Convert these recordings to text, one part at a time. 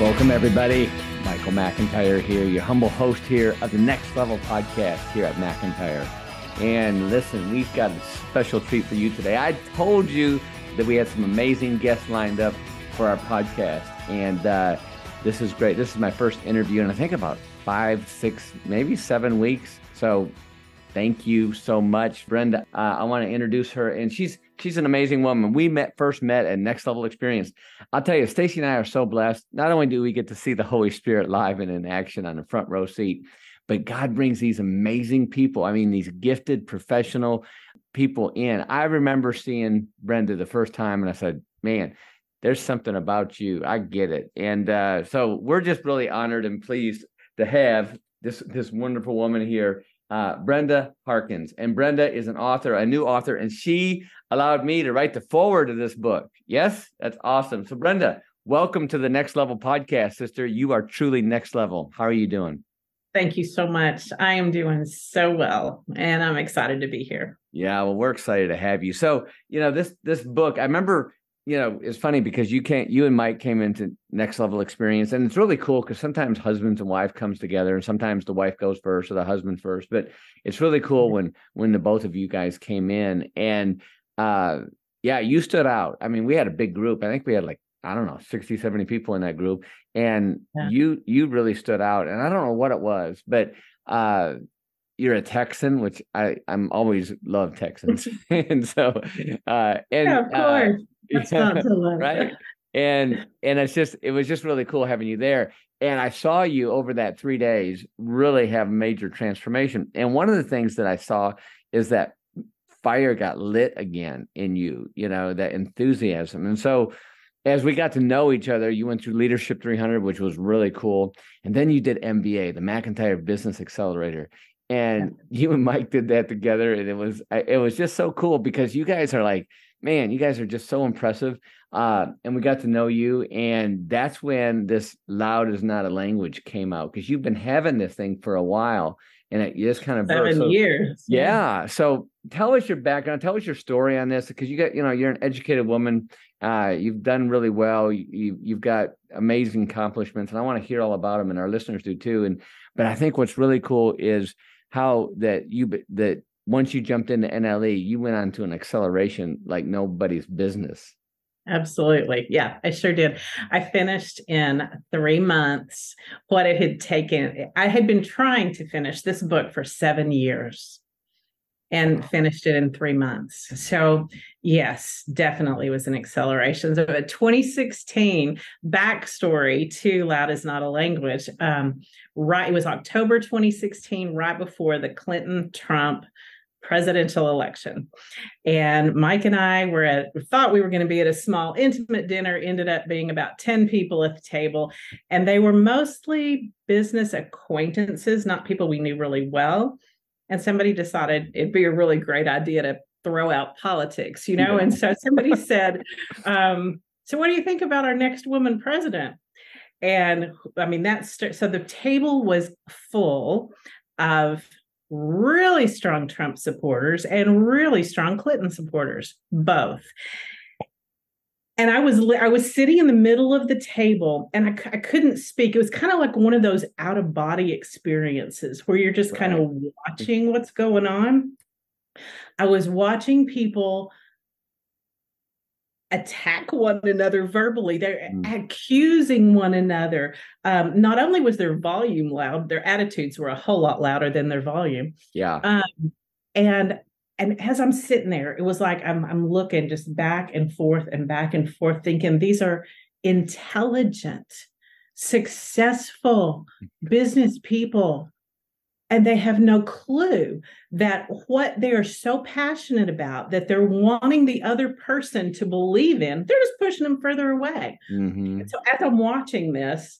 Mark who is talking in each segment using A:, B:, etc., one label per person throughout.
A: Welcome, everybody. Michael McIntyre here, your humble host here of the Next Level podcast here at McIntyre. And listen, we've got a special treat for you today. I told you that we had some amazing guests lined up for our podcast. And uh, this is great. This is my first interview in I think about five, six, maybe seven weeks. So thank you so much, Brenda. Uh, I want to introduce her, and she's she's an amazing woman. We met first met at Next Level Experience. I'll tell you, Stacy and I are so blessed. Not only do we get to see the Holy Spirit live and in action on the front row seat, but God brings these amazing people. I mean, these gifted professional people in. I remember seeing Brenda the first time, and I said, "Man, there's something about you. I get it." And uh, so we're just really honored and pleased to have this this wonderful woman here uh, Brenda Harkins. And Brenda is an author, a new author, and she allowed me to write the forward of this book. Yes, that's awesome. So, Brenda, welcome to the Next Level podcast, sister. You are truly next level. How are you doing?
B: Thank you so much. I am doing so well, and I'm excited to be here.
A: Yeah, well, we're excited to have you. So, you know, this this book, I remember you know, it's funny because you can't, you and Mike came into next level experience, and it's really cool because sometimes husbands and wife comes together, and sometimes the wife goes first or the husband first. But it's really cool when when the both of you guys came in, and uh, yeah, you stood out. I mean, we had a big group. I think we had like I don't know 60, 70 people in that group, and yeah. you you really stood out. And I don't know what it was, but uh, you're a Texan, which I I'm always love Texans, and so uh, and
B: yeah, of uh, course. Uh,
A: yeah, right. And and it's just it was just really cool having you there. And I saw you over that three days really have major transformation. And one of the things that I saw is that fire got lit again in you, you know, that enthusiasm. And so as we got to know each other, you went through Leadership 300, which was really cool. And then you did MBA, the McIntyre Business Accelerator. And you and Mike did that together. And it was, it was just so cool because you guys are like, man, you guys are just so impressive. Uh, and we got to know you. And that's when this loud is not a language came out because you've been having this thing for a while and it just kind of
B: seven so, years.
A: Yeah. So tell us your background, tell us your story on this because you got, you know, you're an educated woman. Uh, you've done really well. You, you've got amazing accomplishments, and I want to hear all about them, and our listeners do too. And but I think what's really cool is how that you that once you jumped into NLE, you went on to an acceleration like nobody's business.
B: Absolutely. Yeah, I sure did. I finished in three months what it had taken. I had been trying to finish this book for seven years and finished it in three months. So, yes, definitely was an acceleration. So, a 2016 backstory to Loud is Not a Language. Um, right, it was October 2016, right before the Clinton Trump presidential election. And Mike and I were at, thought we were going to be at a small, intimate dinner, ended up being about 10 people at the table. And they were mostly business acquaintances, not people we knew really well. And somebody decided it'd be a really great idea to throw out politics, you know? Yeah. And so somebody said, um, So, what do you think about our next woman president? And I mean, that's so the table was full of really strong Trump supporters and really strong Clinton supporters, both. And I was I was sitting in the middle of the table and I, I couldn't speak. It was kind of like one of those out of body experiences where you're just right. kind of watching what's going on. I was watching people attack one another verbally. They're mm. accusing one another. Um, not only was their volume loud, their attitudes were a whole lot louder than their volume.
A: Yeah. Um,
B: and and as I'm sitting there, it was like I'm I'm looking just back and forth and back and forth, thinking these are intelligent, successful business people. And they have no clue that what they are so passionate about that they're wanting the other person to believe in they're just pushing them further away.
A: Mm-hmm.
B: so as i'm watching this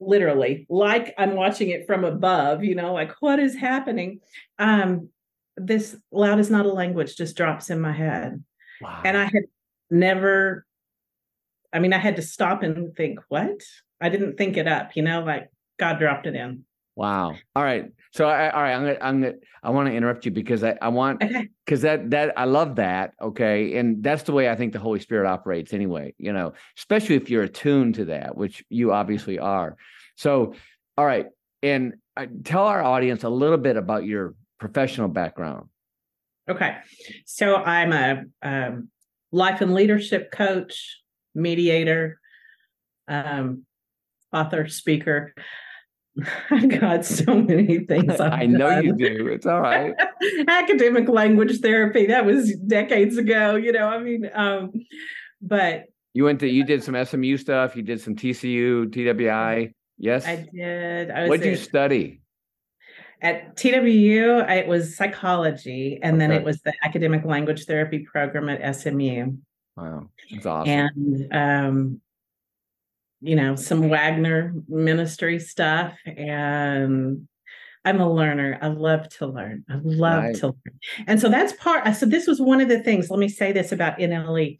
B: literally like i'm watching it from above you know like what is happening? Um this loud is not a language just drops in my head
A: Wow.
B: and i had never i mean i had to stop and think what i didn't think it up you know like god dropped it in
A: Wow. All right. So I all right, I'm gonna I'm gonna I want to interrupt you because I, I want
B: okay
A: because that that I love that. Okay. And that's the way I think the Holy Spirit operates anyway, you know, especially if you're attuned to that, which you obviously are. So all right. And uh, tell our audience a little bit about your professional background.
B: Okay. So I'm a um, life and leadership coach, mediator, um, author, speaker. I've got so many things. I've
A: I know you do. It's all right.
B: Academic language therapy. That was decades ago, you know, I mean, um, but
A: You went to you did some SMU stuff, you did some TCU, TWI. Yes.
B: I did. I was
A: What'd you study?
B: At TWU, it was psychology, and then it was the academic language therapy program at SMU.
A: Wow. That's awesome.
B: and um you know some wagner ministry stuff and i'm a learner i love to learn i love to learn and so that's part so this was one of the things let me say this about nle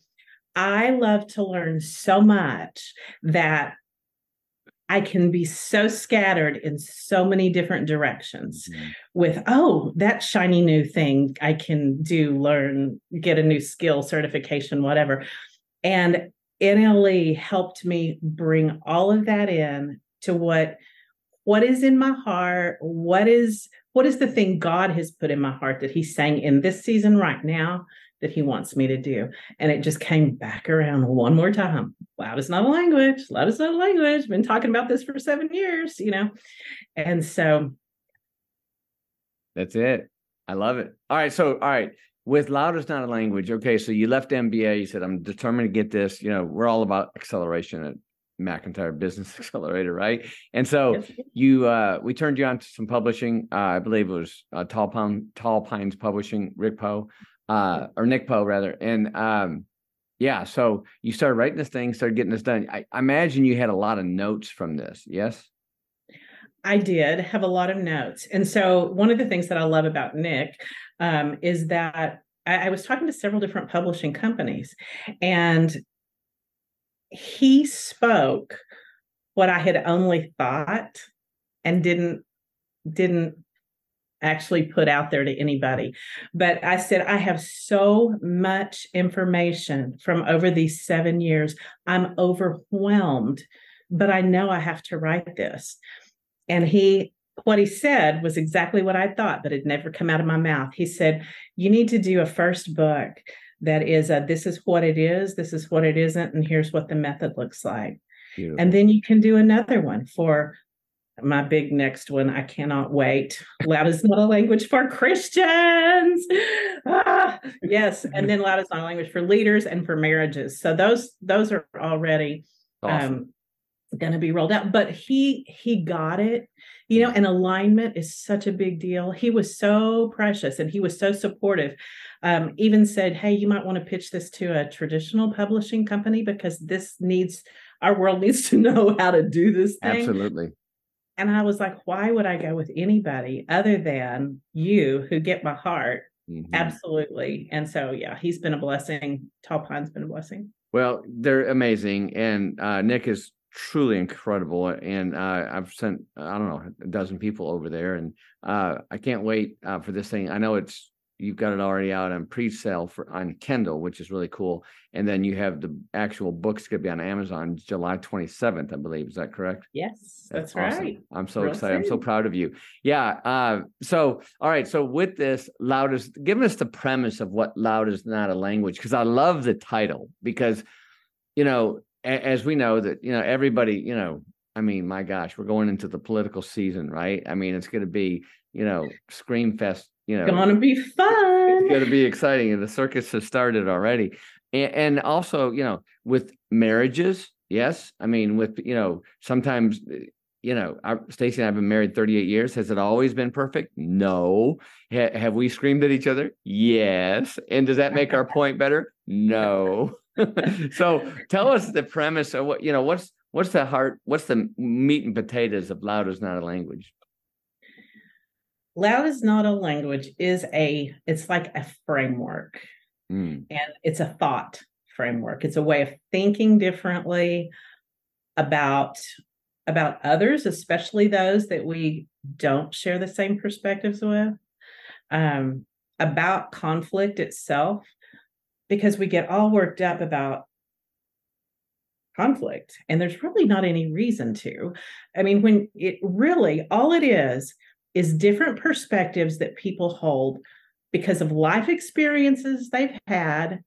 B: i love to learn so much that i can be so scattered in so many different directions
A: Mhm.
B: with oh that shiny new thing i can do learn get a new skill certification whatever and nle helped me bring all of that in to what what is in my heart what is what is the thing god has put in my heart that he's saying in this season right now that he wants me to do and it just came back around one more time loud is not a language loud is not a language been talking about this for seven years you know and so
A: That's it. I love it. All right. So, all right. With loud is not a language. Okay. So you left MBA. You said, I'm determined to get this. You know, we're all about acceleration at McIntyre Business Accelerator, right? And so
B: yes,
A: you, uh, we turned you on to some publishing. Uh, I believe it was uh, Tall Pine, Tall Pines Publishing, Rick Poe, uh, or Nick Poe rather. And, um, yeah, so you started writing this thing, started getting this done. I, I imagine you had a lot of notes from this. Yes.
B: I did have a lot of notes. And so, one of the things that I love about Nick um, is that I, I was talking to several different publishing companies, and he spoke what I had only thought and didn't didn't actually put out there to anybody. But I said, I have so much information from over these seven years. I'm overwhelmed, but I know I have to write this. And he, what he said was exactly what I thought, but it never come out of my mouth. He said, You need to do a first book that is a, this is what it is, this is what it isn't, and here's what the method looks like.
A: Beautiful.
B: And then you can do another one for my big next one. I cannot wait. Loud is not a language for Christians. Ah, yes. And then loud is not a language for leaders and for marriages. So those those are already
A: Awesome.
B: um going to be rolled out but he he got it you know and alignment is such a big deal he was so precious and he was so supportive um even said hey you might want to pitch this to a traditional publishing company because this needs our world needs to know how to do this thing
A: Absolutely.
B: And i was like why would i go with anybody other than you who get my heart
A: Mhm.
B: absolutely and so yeah he's been a blessing tall pine's been a blessing
A: Well, they're amazing, and uh, Nick is truly incredible. And uh, I've sent I don't know a dozen people over there, and uh, I can't wait uh, for this thing. I know it's you've got it already out on pre-sale for on Kindle, which is really cool. And then you have the actual books going to be on Amazon July 27th, I believe. Is that correct?
B: yes that's,
A: awesome.
B: right
A: I'm so
B: Real
A: excited. I'm so proud of you. Yeah. Uh, so, all right. So, with this, loud is give us the premise of what loud is not a language because I love the title because, you know, a- as we know that you know everybody, you know, I mean, my gosh, we're going into the political season, right? I mean, it's going to be, you know, scream fest. You know,
B: gonna be fun
A: it's to be exciting, and the circus has started already. And, and also, you know, with marriages, yes, I mean, with you know, sometimes eh, you know, Stacy and I've been married 38 years. Has it always been perfect? No. Ha- have we screamed at each other? Yes. And does that make our point better? No. so tell us the premise of what, you know, what's, what's the heart, what's the meat and potatoes of loud is not a language?
B: Loud is not a language is a, it's like a framework mm. and it's a thought framework. It's a way of thinking differently about about others, especially those that we don't share the same perspectives with, um, about conflict itself, because we get all worked up about conflict and there's really not any reason to. I mean, when it really all it is is different perspectives that people hold because of life experiences they've had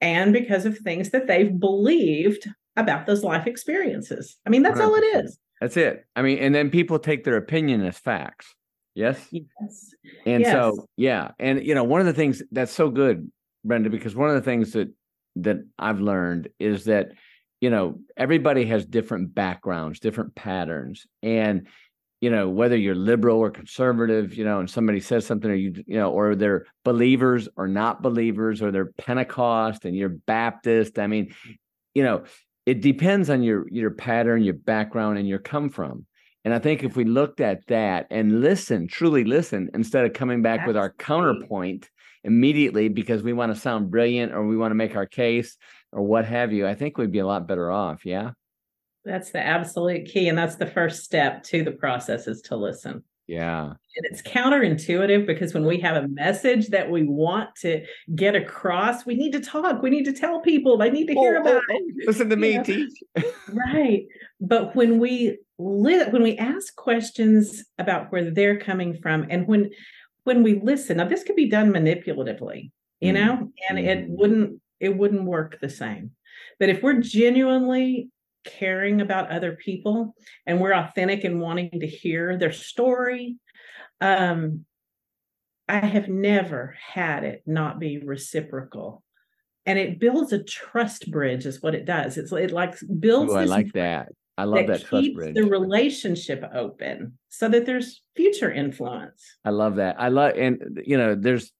B: and because of things that they've believed about those life experiences. I mean, that's 100%. all it is.
A: That's it. I mean, and then people take their opinion as facts. Yes.
B: Yes.
A: And
B: yes.
A: so, yeah. And, you know, one of the things that's so good, Brenda, because one of the things that, that I've learned is that, you know, everybody has different backgrounds, different patterns. And, you know, whether you're liberal or conservative, you know, and somebody says something or you, you know, or they're believers or not believers, or they're Pentecost and you're Baptist. I mean, you know, it depends on your your pattern, your background, and your come from. And I think if we looked at that and listen, truly listen, instead of coming back Absolutely. with our counterpoint immediately because we want to sound brilliant or we want to make our case or what have you, I think we'd be a lot better off. Yeah.
B: That's the absolute key. And that's the first step to the process is to listen.
A: Yeah.
B: And it's counterintuitive because when we have a message that we want to get across, we need to talk. We need to tell people. They need to hear oh, about oh, it.
A: Listen to me, know? teach.
B: right. But when we li- when we ask questions about where they're coming from and when when we listen, now this could be done manipulatively, you know, mm-hmm. and it mm-hmm. wouldn't it wouldn't work the same. But if we're genuinely caring about other people and we're authentic and wanting to hear their story. Um i have never had it not be reciprocal. And it builds a trust bridge is what it does. It's it like builds
A: Ooh, i like that. I love that, that trust bridge
B: the relationship open so that there's future influence.
A: I love that. I love and you know there's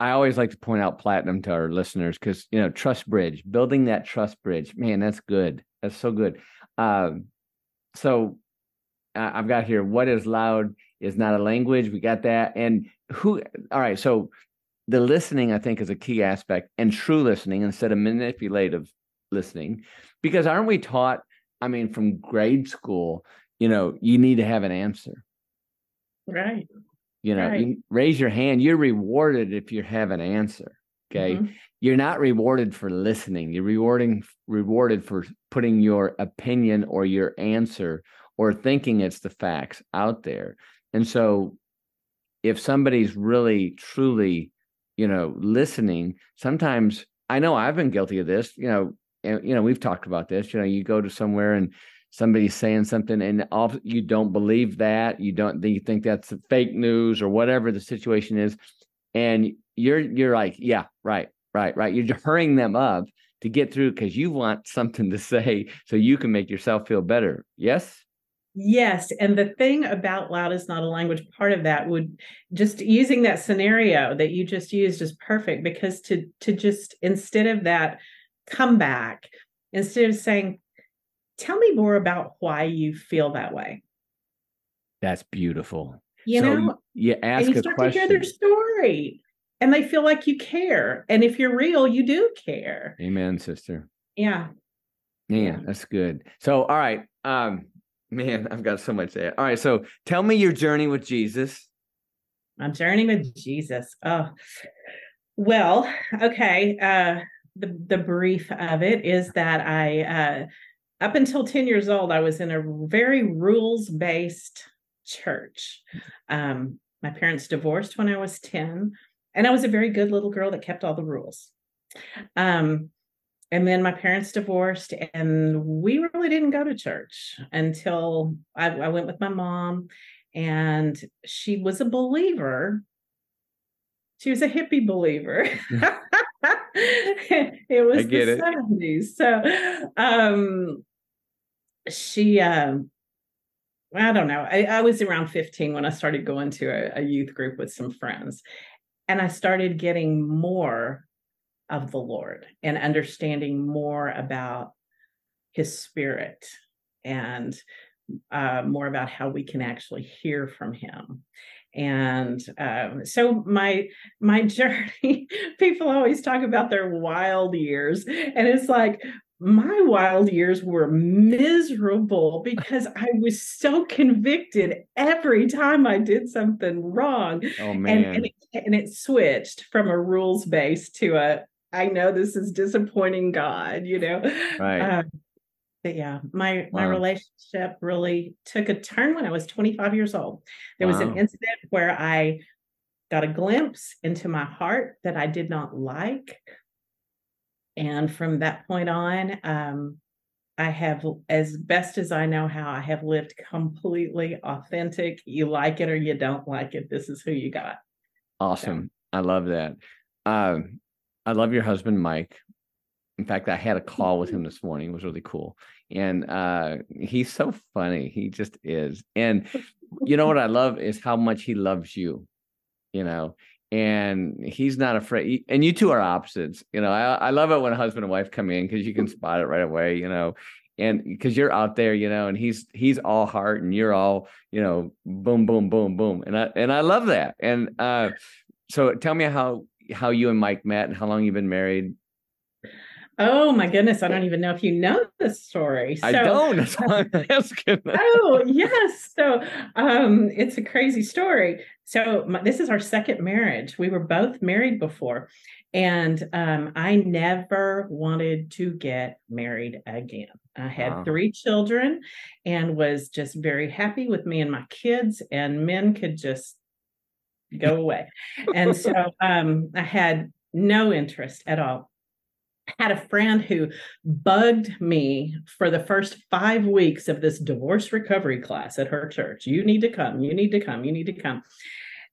A: I always like to point out platinum to our listeners because you know trust bridge, building that trust bridge, man, that's good. That's so good. Um, so uh, I've got here what is loud is not a language. We got that. And who, all right. So the listening, I think, is a key aspect and true listening instead of manipulative listening. Because aren't we taught, I mean, from grade school, you know, you need to have an answer.
B: Right.
A: You know, right. you raise your hand. You're rewarded if you have an answer. Okay. Mm-hmm. You're not rewarded for listening. You're rewarding rewarded for putting your opinion or your answer or thinking it's the facts out there. And so if somebody's really truly, you know, listening, sometimes I know I've been guilty of this, you know, and you know, we've talked about this, you know, you go to somewhere and somebody's saying something and all, you don't believe that, you don't you think that's fake news or whatever the situation is and you're you're like, yeah, right, right, right. You're hurrying them up to get through because you want something to say so you can make yourself feel better. Yes?
B: Yes. And the thing about loud is not a language, part of that would just using that scenario that you just used is perfect because to to just instead of that come back, instead of saying, tell me more about why you feel that way.
A: That's beautiful.
B: You so know,
A: you ask and you start question.
B: to hear their story and they feel like you care. And if you're real, you do care.
A: Amen, sister.
B: Yeah.
A: Man, yeah. that's good. So, all right. Um, man, I've got so much to add. All right. So tell me your journey with Jesus.
B: My journey with Jesus. Oh, well, okay. Uh, the, the brief of it is that I, uh, up until 10 years old, I was in a very rules based church. Um, my parents divorced when I was 10 and I was a very good little girl that kept all the rules. Um, and then my parents divorced, and we really didn't go to church until I, I went with my mom, and she was a believer. She was a hippie believer. it was the it. 70s. So um, she um, I don't know. I, I, was around 15 when I started going to a, a youth group with some friends. And I started getting more of the Lord and understanding more about his spirit and uh, more about how we can actually hear from him and um, so my my journey people always talk about their wild years and it's like my wild years were miserable because I was so convicted every time I did something wrong.
A: Oh man.
B: And, and, it, and it switched from a rules based to a I know this is disappointing God, you know.
A: Right.
B: Uh, but yeah, my my relationship really took a turn when I was 25 years old. There wow. was an incident where I got a glimpse into my heart that I did not like and from that point on, um, I have, as best as I know how, I have lived completely authentic. You like it or you don't like it. This is who you got.
A: Awesome. So. I love that. Um, I love your husband, Mike. In fact, I had a call with him this morning. It was really cool. And uh, he's so funny. He just is. And you know what I love is how much he loves you. You know, and he's not afraid and you two are opposites you know i, I love it when a husband and wife come in because you can spot it right away you know and because you're out there you know and he's he's all heart and you're all you know boom boom boom boom and i and i love that and uh so tell me how how you and mike met and how long you've been married
B: Oh my goodness, I don't even know if you know this story.
A: So, I don't. That's why I'm asking.
B: oh yes, so um, it's a crazy story. So my, this is our second marriage. We were both married before, and um, I never wanted to get married again. I had wow. three children, and was just very happy with me and my kids. And men could just go away, and so um, I had no interest at all had a friend who bugged me for the first five weeks of this divorce recovery class at her church. You need to come. You need to come. You need to come.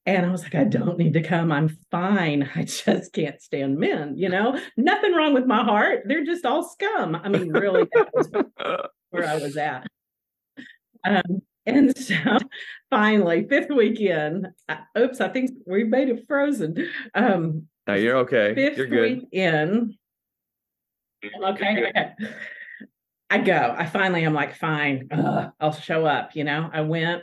B: And I was like, I don't need to come. I'm fine. I just can't stand men. You know, nothing wrong with my heart. They're just all scum. I mean, really, where I was at. Um, and so finally, fifth weekend, I, oops, I think we made it frozen. Um,
A: no, you're okay.
B: Fifth
A: you're good.
B: week in, okay, okay. I go. I finally I'm like, fine, ugh, I'll show up. You know, I went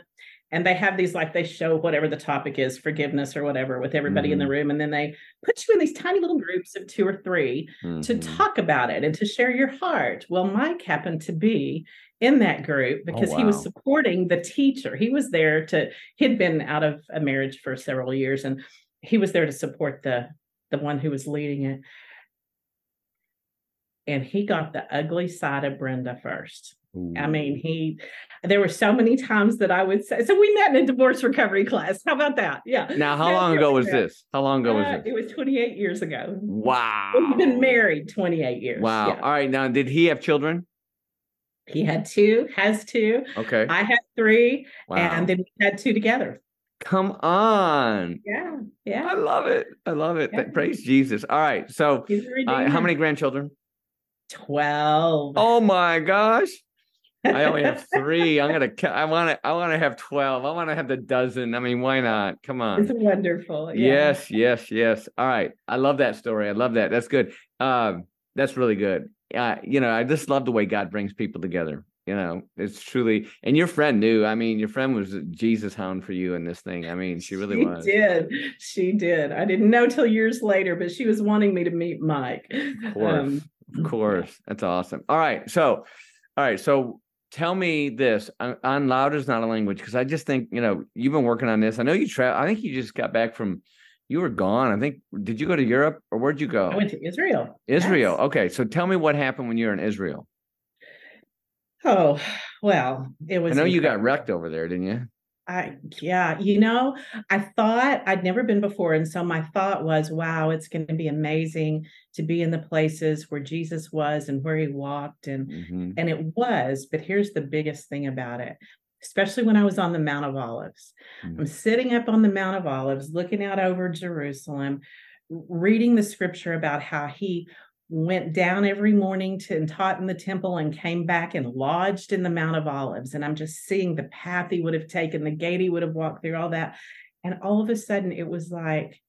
B: and they have these like they show whatever the topic is, forgiveness or whatever, with everybody mm-hmm. in the mm-hmm. room, and then they put you in these tiny little groups of two or 3 mm-hmm. to talk about it and to share your heart. Well, Mike happened to be in that group oh, because oh, wow. he was supporting the teacher. He was there to he'd been out of a marriage for several years and he was there to support the the one who was leading it and he got the ugly side of Brenda first. Ooh. I mean, he, there were so many times that I would say, so we met in a divorce recovery class. How about that? Yeah.
A: Now, how long ago was this? How long ago uh, was this?
B: It was 28 years ago.
A: Wow.
B: We've been married 28 years.
A: Wow. Yeah. All right. Now, did he have children?
B: He had two, has two.
A: Okay.
B: I had three. Wow. And then we had two together.
A: Come on.
B: Yeah. Yeah.
A: I love it. I love it. Yeah. Praise Jesus. All right. So, uh, how many grandchildren?
B: 12.
A: Oh my gosh. I only have three. I'm gonna. I want to. I want to have twelve. I want to have the dozen. I mean, why not? Come on.
B: It's wonderful.
A: Yeah. Yes, yes, yes. All right. I love that story. I love that. That's good. Um, that's really good. Uh, you know, I just love the way God brings people together. You know, it's truly. And your friend knew. I mean, your friend was a Jesus hound for you in this thing. I mean, she really was.
B: she
A: was.
B: Did she did? I didn't know till years later, but she was wanting me to meet Mike.
A: Of course. Um, of course. That's awesome. All right. So, all right. So tell me this on loud is not a language because I just think, you know, you've been working on this. I know you travel. I think you just got back from, you were gone. I think, did you go to Europe or where'd you go?
B: I went to Israel.
A: Israel. Yes. Okay. So tell me what happened when you were in Israel.
B: Oh, well, it was.
A: I know incredible. you got wrecked over there, didn't you?
B: I yeah, you know, I thought I'd never been before and so my thought was, wow, it's going to be amazing to be in the places where Jesus was and where he walked and mm-hmm. and it was, but here's the biggest thing about it. Especially when I was on the Mount of Olives. Mm-hmm. I'm sitting up on the Mount of Olives looking out over Jerusalem reading the scripture about how he went down every morning to and taught in the temple and came back and lodged in the Mount of Olives. And I'm just seeing the path he would have taken, the gate he would have walked through, all that. And all of a sudden, it was like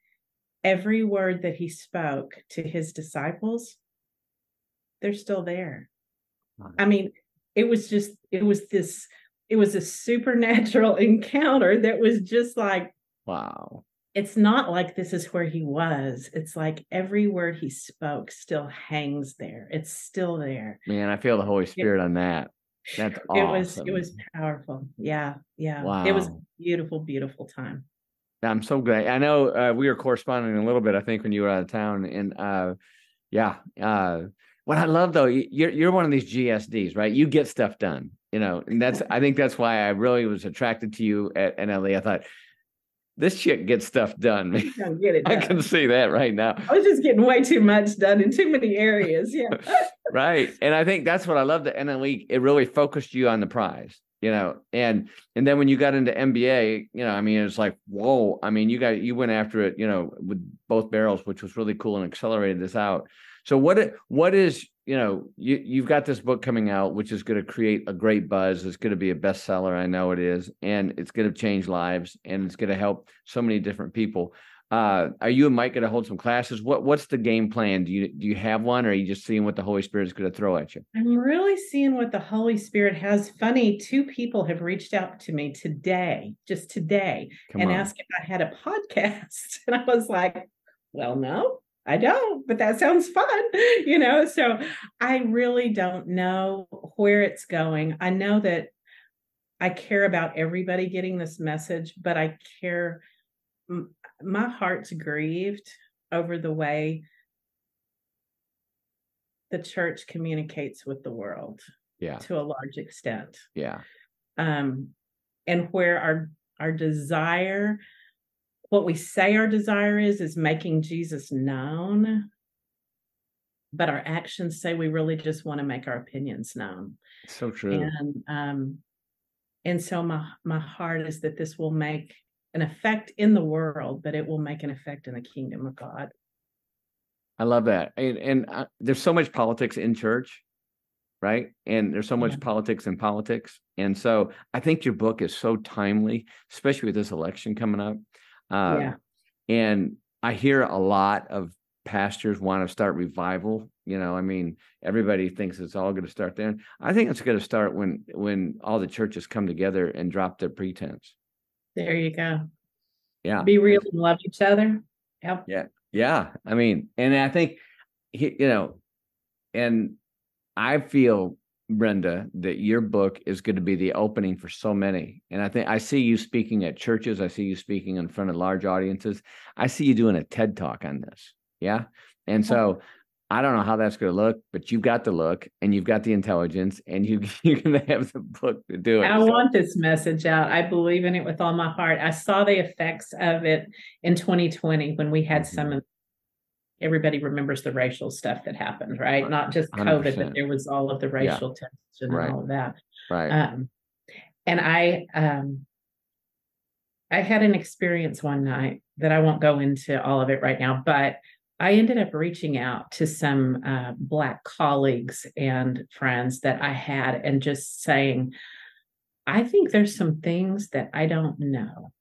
B: every word that he spoke to his disciples, they're still there. I mean, it was just, it was this, it was a supernatural encounter that was just like,
A: wow
B: it's not like this is where he was. It's like every word he spoke still hangs there. It's still there.
A: Man, I feel the Holy Spirit it, on that. That's awesome.
B: It was it was powerful. Yeah, yeah. Wow. It was beautiful, beautiful time.
A: I'm so glad. I know uh, we were corresponding a little bit. I think when you were out of town, and uh, yeah. Uh, what I love though, you're you're one of these GSDs, right? You get stuff done, you know, and that's I think that's why I really was attracted to you at NLE. I thought this chick gets stuff done. Get done. I can see that right now.
B: I was just getting way too much done in too many areas. Yeah.
A: right. And I think that's what I love the NLE. It really focused you on the prize, you know, and and then when you got into MBA, you know, I mean, it's like, whoa. I mean, you got you went after it, you know, with both barrels, which was really cool and accelerated this out. So what what is you know you you've got this book coming out, which is going to create a great buzz. It's going to be a bestseller, I know it is, and it's going to change lives, and it's going to help so many different people. Uh, are you and Mike going to hold some classes? What what's the game plan? Do you do you have one, or are you just seeing what the Holy Spirit is going to throw at you?
B: I'm really seeing what the Holy Spirit has. Funny, two people have reached out to me today, just today, Come and on. asked if I had a podcast, and I was like, "Well, no." I don't, but that sounds fun, you know. So I really don't know where it's going. I know that I care about everybody getting this message, but I care. My heart's grieved over the way the church communicates with the world.
A: Yeah.
B: To a large extent.
A: Yeah.
B: Um, and where our our desire what we say our desire is is making Jesus known. But our actions say we really just want to make our opinions known.
A: So true.
B: And um and so my my heart is that this will make an effect in the world but it will make an effect in the kingdom of god.
A: I love that. And, and uh, there's so much politics in church right? And there's so much yeah. politics in politics. And so i think your book is so timely especially with this election coming up um, yeah. And I hear a lot of pastors want to start revival. You know, I mean, everybody thinks it's all going to start there. I think it's going to start when when all the churches come together and drop their pretense.
B: There you go.
A: Yeah.
B: Be real and love each other.
A: Yep. Yeah. Yeah. I mean, and I think, you know, and I feel Brenda, that your book is going to be the opening for so many. And I think I see you speaking at churches. I see you speaking in front of large audiences. I see you doing a TED talk on this. Yeah. And so I don't know how that's going to look, but you've got the look and you've got the intelligence and you, you're going to have the book to do it.
B: I so. want this message out. I believe in it with all my heart. I saw the effects of it in 2020 when we had mm-hmm. some of everybody remembers the racial stuff that happened, right? Not just COVID, 100%. but there was all of the racial yeah. tension and right. all of that.
A: Right.
B: Um, and I, um, I had an experience one night that I won't go into all of it right now, but I ended up reaching out to some uh, Black colleagues and friends that I had and just saying, I think there's some things that I don't know.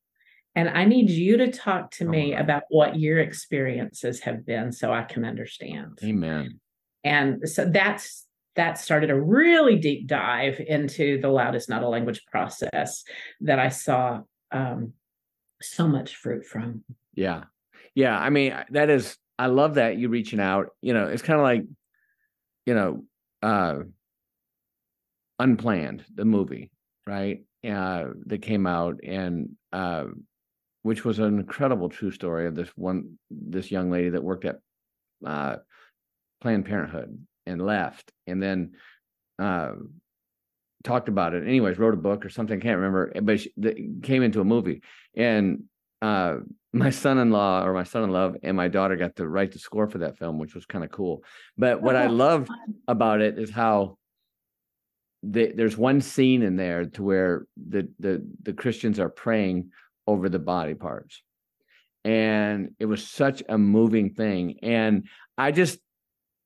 B: And I need you to talk to me about what your experiences have been so I can understand.
A: Amen.
B: And so that's that started a really deep dive into the loud is not a language process that I saw um, so much fruit from.
A: Yeah. Yeah. I mean, that is, I love that you reaching out. You know, it's kind of like, you know, uh, Unplanned, the movie, right? Uh, that came out and uh, which was an incredible true story of this one this young lady that worked at uh, Planned Parenthood and left, and then uh, talked about it. Anyways, wrote a book or something. Can't remember, but she, came into a movie. And uh, my son-in-law or my son-in-law and my daughter got to write the score for that film, which was kind of cool. But what I loved about it is how the, there's one scene in there to where the the the Christians are praying over the body parts. And it was such a moving thing. And I just,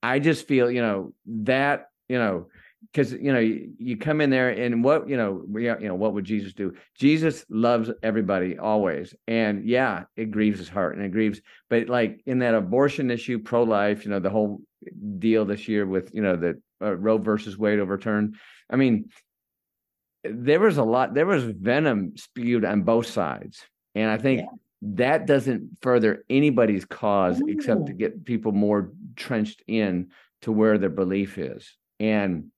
A: I just feel, you know, that, you know, because you know you, you, come in there and what you know we you know what would jesus do jesus loves everybody always and yeah it grieves his heart and it grieves but like in that abortion issue pro-life you know the whole deal this year with you know the uh, roe versus wade overturned i mean there was a lot there was venom spewed on both sides. And i think yeah. that doesn't further anybody's cause Ooh. except to get people more trenched in to where their belief is. And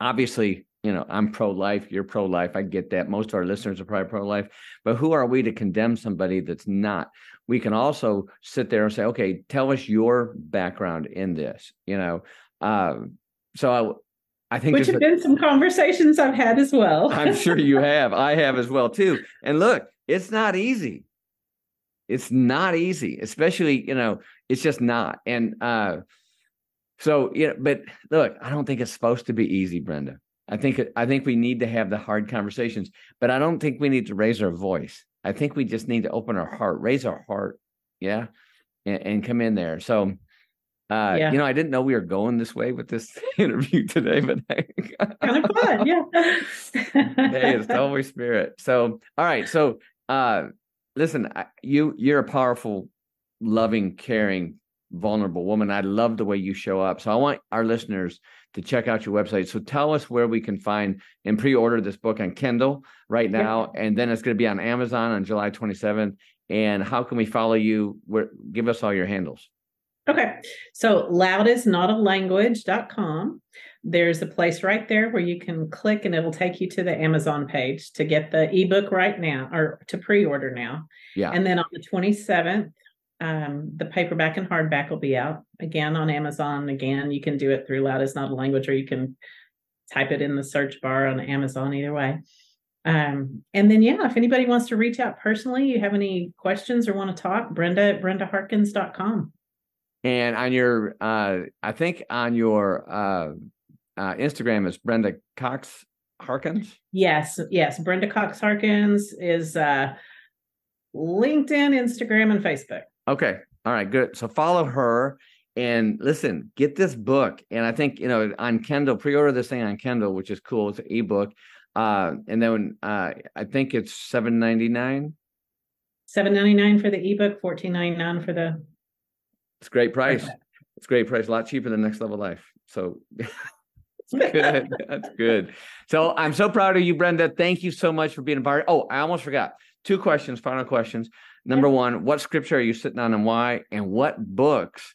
A: obviously you know i'm pro-life you're pro-life i get that. Most of our listeners are probably pro-life but who are we to condemn somebody that's not? We can also sit there and say okay tell us your background in this you know? Um, so I, think
B: which have a, been some conversations i've had as well
A: i'm sure you have i have as well too and look it's not easy it's not easy especially you know it's just not and uh so you know, but look, I don't think it's supposed to be easy, Brenda. I think I think we need to have the hard conversations, but I don't think we need to raise our voice. I think we just need to open our heart, raise our heart, yeah, and, and come in there. So, uh, yeah. you know, I didn't know we were going this way with this interview today, but
B: kind of fun, yeah.
A: hey, it's the Holy Spirit. So, all right, so uh, listen, you you're a powerful, loving, caring vulnerable woman. I love the way you show up. So I want our listeners to check out your website. So tell us where we can find and pre-order this book on Kindle right now, yeah. and then it's going to be on Amazon on July 27th. And how can we follow you? Where, give us all your handles.
B: Okay. So loudisnotalanguage.com. There's a place right there where you can click and it'll take you to the Amazon page to get the ebook right now or to pre-order now.
A: Yeah.
B: And then on the 27th, um, the paperback and hardback will be out again on Amazon. Again, you can do it through Loud is Not a Language, or you can type it in the search bar on Amazon. Either way. Um, and then, yeah, if anybody wants to reach out personally, you have any questions or want to talk, Brenda at brendaharkins.com.
A: And on your, uh, I think on your uh, uh, Instagram is Brenda Cox Harkins.
B: Yes, yes. Brenda Cox Harkins is uh, LinkedIn, Instagram, and Facebook.
A: Okay. All right. Good. So follow her and listen, get this book. And I think, you know, on Kindle, pre order this thing on Kindle, which is cool. It's an ebook. Uh, and then uh, I think it's seven ninety nine.
B: Seven ninety nine for the ebook, fourteen ninety nine for the.
A: It's great price. It's great price. A lot cheaper than Next Level Life. So that's good. That's good. So I'm so proud of you, Brenda. Thank you so much for being a part. Oh, I almost forgot. Two questions, final questions. Number one, what scripture are you sitting on and why? And what books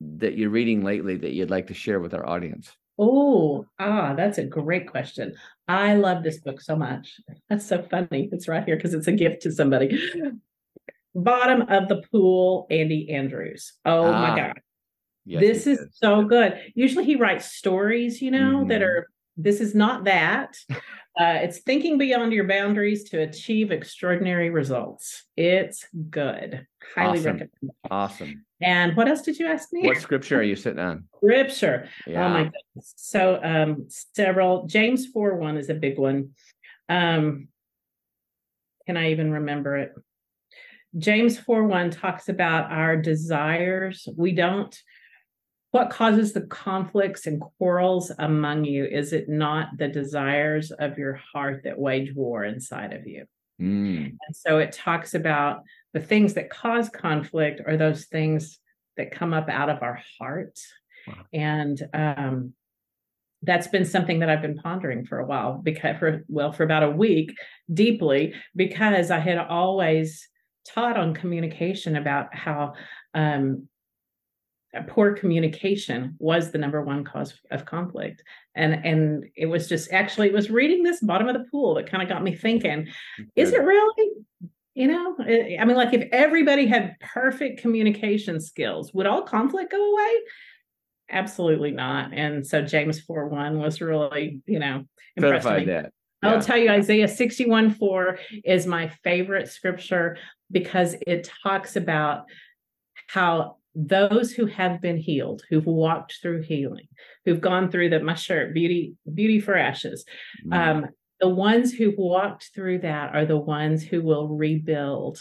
A: that you're reading lately that you'd like to share with our audience?
B: Oh, ah, that's a great question. I love this book so much. That's so funny. It's right here because it's a gift to somebody. Bottom of the Pool, Andy Andrews. Oh ah, my God. Yes, this is so good. Usually he writes stories, you know, mm-hmm. that are, this is not that. Uh, it's thinking beyond your boundaries to achieve extraordinary results. It's good. Highly
A: awesome.
B: recommend.
A: Awesome.
B: And what else did you ask me?
A: What scripture are you sitting on?
B: Scripture. Yeah. Oh my goodness. So um several James 4 1 is a big one. Um can I even remember it? James 4 1 talks about our desires. We don't what causes the conflicts and quarrels among you? Is it not the desires of your heart that wage war inside of you? Mm. And so it talks about the things that cause conflict are those things that come up out of our heart. Wow. And um, that's been something that I've been pondering for a while because for well for about a week deeply because I had always taught on communication about how um, poor communication was the number one cause of conflict. And and it was just actually it was reading this bottom of the pool that kind of got me thinking is it really? You know i mean like if everybody had perfect communication skills would all conflict go away? Absolutely not. And so james 4 1 was really you know
A: impressive that
B: yeah. I'll tell you, Isaiah 61 4 is my favorite scripture because it talks about how those who have been healed, who've walked through healing, who've gone through the my shirt, beauty, beauty for ashes. Mm. Um, the ones who've walked through that are the ones who will rebuild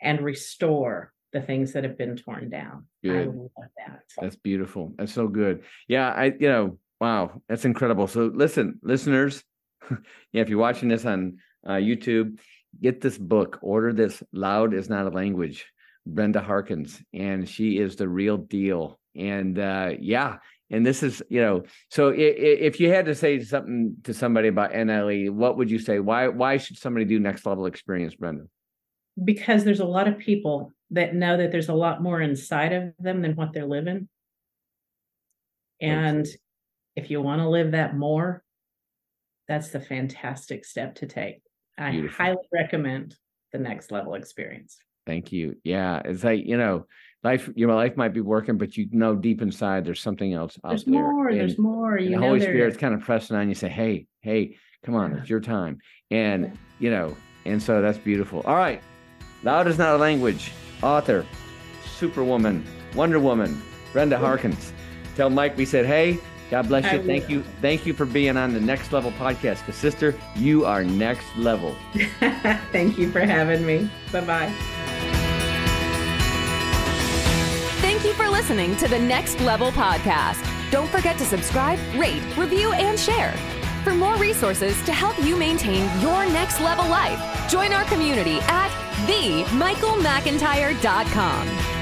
B: and restore the things that have been torn down.
A: Good.
B: I love that.
A: That's beautiful. That's so good. Yeah, I you know, wow, that's incredible. So listen, listeners, yeah, if you're watching this on uh, YouTube, get this book. Order this. Loud is not a language. Brenda Harkins, and she is the real deal. And uh, yeah, and this is you know, so if, if you had to say something to somebody about NLE, what would you say? Why why should somebody do next level experience, Brenda?
B: Because there's a lot of people that know that there's a lot more inside of them than what they're living. And if you want to live that more, that's the fantastic step to take. I
A: Beautiful.
B: highly recommend the next level experience.
A: Thank you. Yeah, it's like you know, life. Your life might be working, but you know deep inside there's something else out
B: There's
A: there.
B: more,
A: And-
B: there's more. You
A: the
B: know
A: Holy
B: there
A: Spirit's
B: is.
A: kind of pressing on you, say, "Hey, hey, come on,
B: Yeah.
A: it's your time." And
B: Yeah.
A: you know, and so that's beautiful. All right, loud is not a language. Author, Superwoman, Wonder Woman, Brenda Harkins. Tell Mike we said, "Hey, God bless you.
B: I
A: Thank
B: will.
A: you, thank you for being on the Next Level podcast." Because sister, you are next level.
B: Thank you for having me. Bye bye.
C: Thank you for listening to the Next Level Podcast. Don't forget to subscribe, rate, review, and share. For more resources to help you maintain your next level life, join our community at themichaelmcintyre.com.